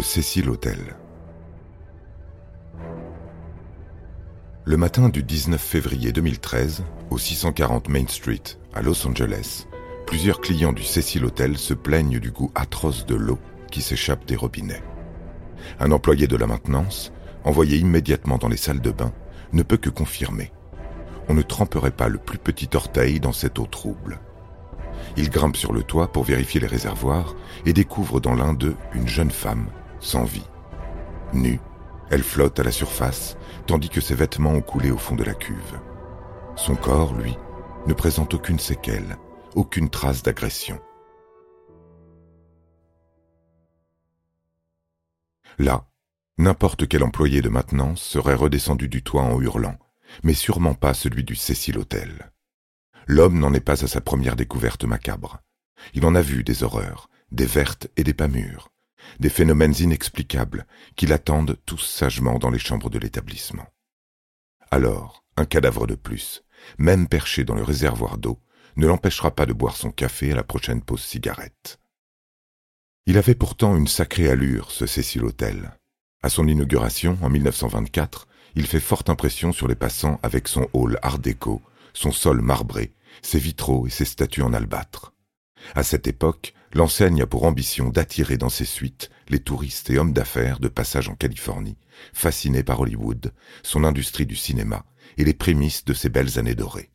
Le Cécile Hotel. Le matin du 19 février 2013, au 640 Main Street, à Los Angeles, plusieurs clients du Cécile Hotel se plaignent du goût atroce de l'eau qui s'échappe des robinets. Un employé de la maintenance, envoyé immédiatement dans les salles de bain, ne peut que confirmer. On ne tremperait pas le plus petit orteil dans cette eau trouble. Il grimpe sur le toit pour vérifier les réservoirs et découvre dans l'un d'eux une jeune femme sans vie. Nue, elle flotte à la surface, tandis que ses vêtements ont coulé au fond de la cuve. Son corps, lui, ne présente aucune séquelle, aucune trace d'agression. Là, n'importe quel employé de maintenance serait redescendu du toit en hurlant, mais sûrement pas celui du Cécile Hôtel. L'homme n'en est pas à sa première découverte macabre. Il en a vu des horreurs, des vertes et des pas mûres, des phénomènes inexplicables qui l'attendent tous sagement dans les chambres de l'établissement. Alors, un cadavre de plus, même perché dans le réservoir d'eau, ne l'empêchera pas de boire son café à la prochaine pause cigarette. Il avait pourtant une sacrée allure, ce Cécile Hôtel. À son inauguration, en 1924, il fait forte impression sur les passants avec son hall art déco, son sol marbré, ses vitraux et ses statues en albâtre. À cette époque, l'enseigne a pour ambition d'attirer dans ses suites les touristes et hommes d'affaires de passage en Californie, fascinés par Hollywood, son industrie du cinéma et les prémices de ses belles années dorées.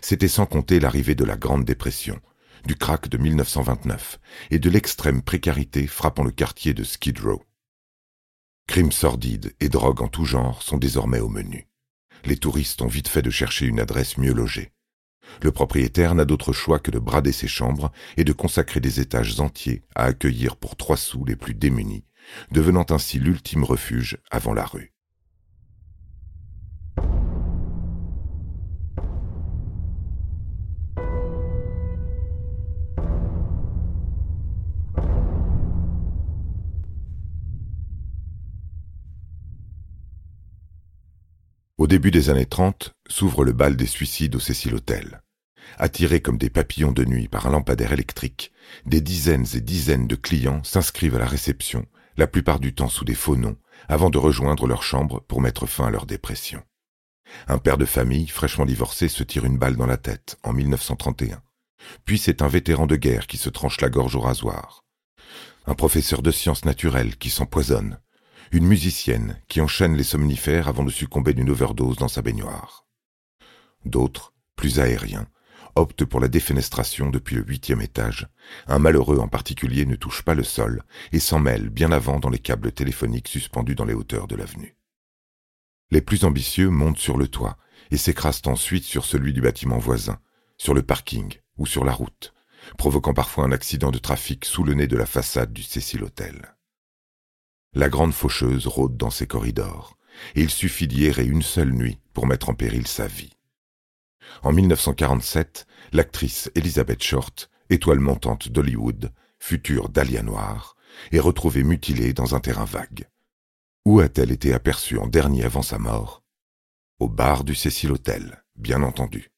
C'était sans compter l'arrivée de la Grande Dépression, du crack de 1929 et de l'extrême précarité frappant le quartier de Skid Row. Crimes sordides et drogues en tout genre sont désormais au menu. Les touristes ont vite fait de chercher une adresse mieux logée. Le propriétaire n'a d'autre choix que de brader ses chambres et de consacrer des étages entiers à accueillir pour trois sous les plus démunis, devenant ainsi l'ultime refuge avant la rue. Au début des années 30, s'ouvre le bal des suicides au Cécile Hôtel. Attirés comme des papillons de nuit par un lampadaire électrique, des dizaines et dizaines de clients s'inscrivent à la réception, la plupart du temps sous des faux noms, avant de rejoindre leur chambre pour mettre fin à leur dépression. Un père de famille, fraîchement divorcé, se tire une balle dans la tête en 1931. Puis c'est un vétéran de guerre qui se tranche la gorge au rasoir. Un professeur de sciences naturelles qui s'empoisonne une musicienne qui enchaîne les somnifères avant de succomber d'une overdose dans sa baignoire. D'autres, plus aériens, optent pour la défenestration depuis le huitième étage. Un malheureux en particulier ne touche pas le sol et s'en mêle bien avant dans les câbles téléphoniques suspendus dans les hauteurs de l'avenue. Les plus ambitieux montent sur le toit et s'écrasent ensuite sur celui du bâtiment voisin, sur le parking ou sur la route, provoquant parfois un accident de trafic sous le nez de la façade du Cécile Hôtel. La grande faucheuse rôde dans ses corridors, et il suffit d'y errer une seule nuit pour mettre en péril sa vie. En 1947, l'actrice Elizabeth Short, étoile montante d'Hollywood, future Dahlia Noire, est retrouvée mutilée dans un terrain vague. Où a-t-elle été aperçue en dernier avant sa mort? Au bar du Cécile Hotel, bien entendu.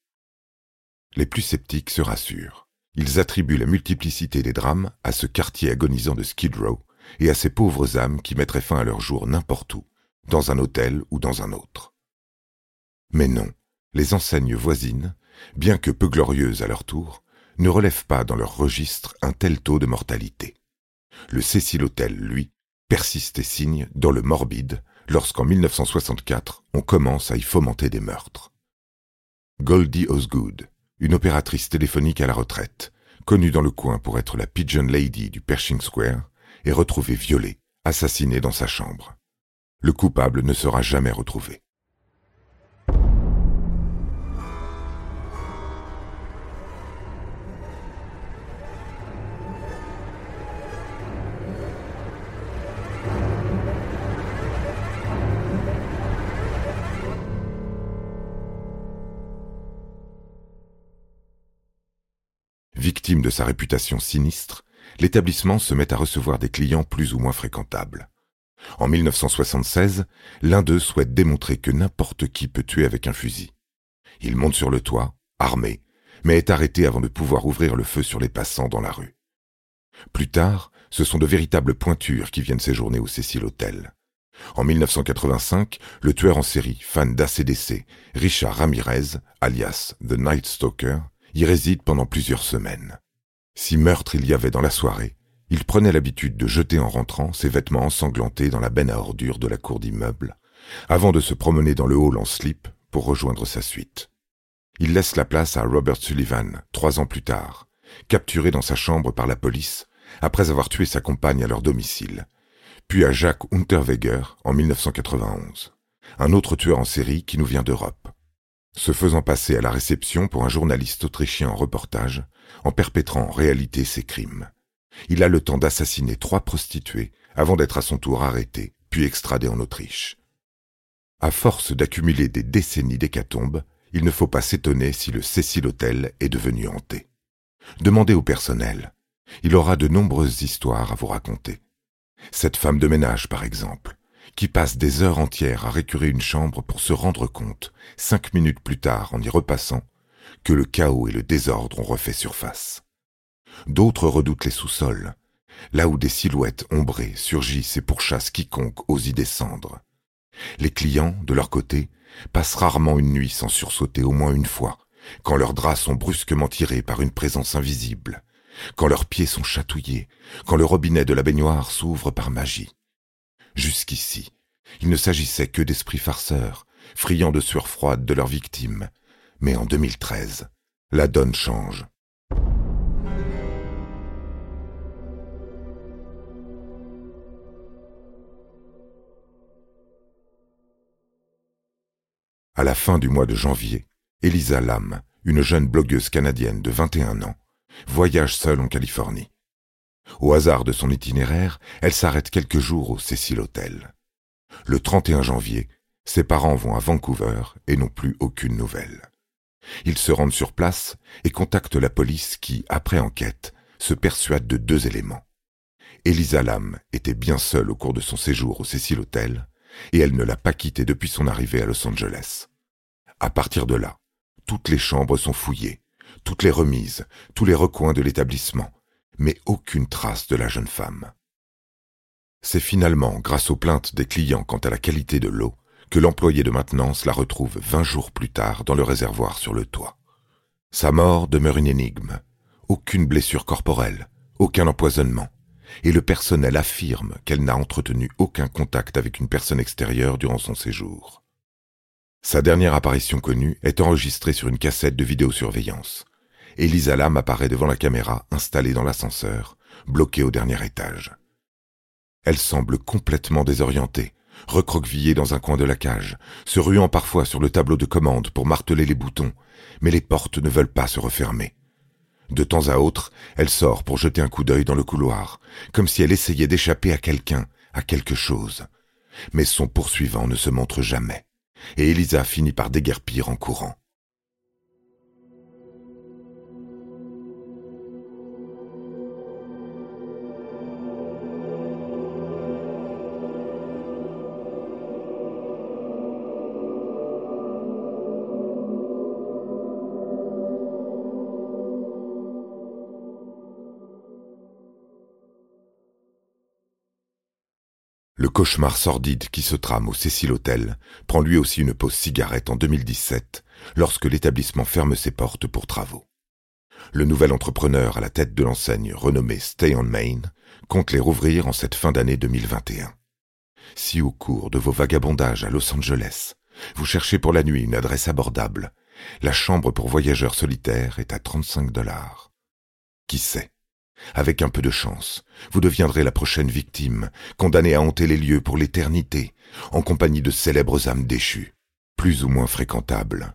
Les plus sceptiques se rassurent. Ils attribuent la multiplicité des drames à ce quartier agonisant de Skid Row, et à ces pauvres âmes qui mettraient fin à leur jour n'importe où, dans un hôtel ou dans un autre. Mais non, les enseignes voisines, bien que peu glorieuses à leur tour, ne relèvent pas dans leur registre un tel taux de mortalité. Le Cécile Hôtel, lui, persiste et signe dans le morbide lorsqu'en 1964 on commence à y fomenter des meurtres. Goldie Osgood, une opératrice téléphonique à la retraite, connue dans le coin pour être la Pigeon Lady du Pershing Square, est retrouvé violé, assassiné dans sa chambre. Le coupable ne sera jamais retrouvé. Victime de sa réputation sinistre, l'établissement se met à recevoir des clients plus ou moins fréquentables. En 1976, l'un d'eux souhaite démontrer que n'importe qui peut tuer avec un fusil. Il monte sur le toit, armé, mais est arrêté avant de pouvoir ouvrir le feu sur les passants dans la rue. Plus tard, ce sont de véritables pointures qui viennent séjourner au Cécile Hotel. En 1985, le tueur en série, fan d'ACDC, Richard Ramirez, alias The Night Stalker, y réside pendant plusieurs semaines. Si meurtre il y avait dans la soirée, il prenait l'habitude de jeter en rentrant ses vêtements ensanglantés dans la benne à ordures de la cour d'immeuble, avant de se promener dans le hall en slip pour rejoindre sa suite. Il laisse la place à Robert Sullivan, trois ans plus tard, capturé dans sa chambre par la police après avoir tué sa compagne à leur domicile, puis à Jacques Unterweger en 1991, un autre tueur en série qui nous vient d'Europe. Se faisant passer à la réception pour un journaliste autrichien en reportage, en perpétrant en réalité ses crimes. Il a le temps d'assassiner trois prostituées avant d'être à son tour arrêté, puis extradé en Autriche. À force d'accumuler des décennies d'hécatombes, il ne faut pas s'étonner si le Cécile Hotel est devenu hanté. Demandez au personnel. Il aura de nombreuses histoires à vous raconter. Cette femme de ménage, par exemple, qui passe des heures entières à récurer une chambre pour se rendre compte, cinq minutes plus tard en y repassant, que le chaos et le désordre ont refait surface. D'autres redoutent les sous-sols, là où des silhouettes ombrées surgissent et pourchassent quiconque ose y descendre. Les clients, de leur côté, passent rarement une nuit sans sursauter au moins une fois, quand leurs draps sont brusquement tirés par une présence invisible, quand leurs pieds sont chatouillés, quand le robinet de la baignoire s'ouvre par magie. Jusqu'ici, il ne s'agissait que d'esprits farceurs, friands de sueur froide de leurs victimes. Mais en 2013, la donne change. À la fin du mois de janvier, Elisa Lam, une jeune blogueuse canadienne de 21 ans, voyage seule en Californie. Au hasard de son itinéraire, elle s'arrête quelques jours au Cecil Hotel. Le 31 janvier, ses parents vont à Vancouver et n'ont plus aucune nouvelle. Ils se rendent sur place et contactent la police qui, après enquête, se persuade de deux éléments. Elisa Lam était bien seule au cours de son séjour au Cecil Hotel et elle ne l'a pas quitté depuis son arrivée à Los Angeles. À partir de là, toutes les chambres sont fouillées, toutes les remises, tous les recoins de l'établissement, mais aucune trace de la jeune femme. C'est finalement grâce aux plaintes des clients quant à la qualité de l'eau que l'employé de maintenance la retrouve vingt jours plus tard dans le réservoir sur le toit. Sa mort demeure une énigme. Aucune blessure corporelle, aucun empoisonnement, et le personnel affirme qu'elle n'a entretenu aucun contact avec une personne extérieure durant son séjour. Sa dernière apparition connue est enregistrée sur une cassette de vidéosurveillance. Elisa Lam apparaît devant la caméra installée dans l'ascenseur, bloquée au dernier étage. Elle semble complètement désorientée, recroquevillée dans un coin de la cage, se ruant parfois sur le tableau de commande pour marteler les boutons, mais les portes ne veulent pas se refermer. De temps à autre, elle sort pour jeter un coup d'œil dans le couloir, comme si elle essayait d'échapper à quelqu'un, à quelque chose. Mais son poursuivant ne se montre jamais, et Elisa finit par déguerpir en courant. Le cauchemar sordide qui se trame au Cécile Hotel prend lui aussi une pause cigarette en 2017, lorsque l'établissement ferme ses portes pour travaux. Le nouvel entrepreneur à la tête de l'enseigne renommée Stay on Main compte les rouvrir en cette fin d'année 2021. Si au cours de vos vagabondages à Los Angeles, vous cherchez pour la nuit une adresse abordable, la chambre pour voyageurs solitaires est à 35 dollars. Qui sait? Avec un peu de chance, vous deviendrez la prochaine victime, condamnée à hanter les lieux pour l'éternité, en compagnie de célèbres âmes déchues, plus ou moins fréquentables.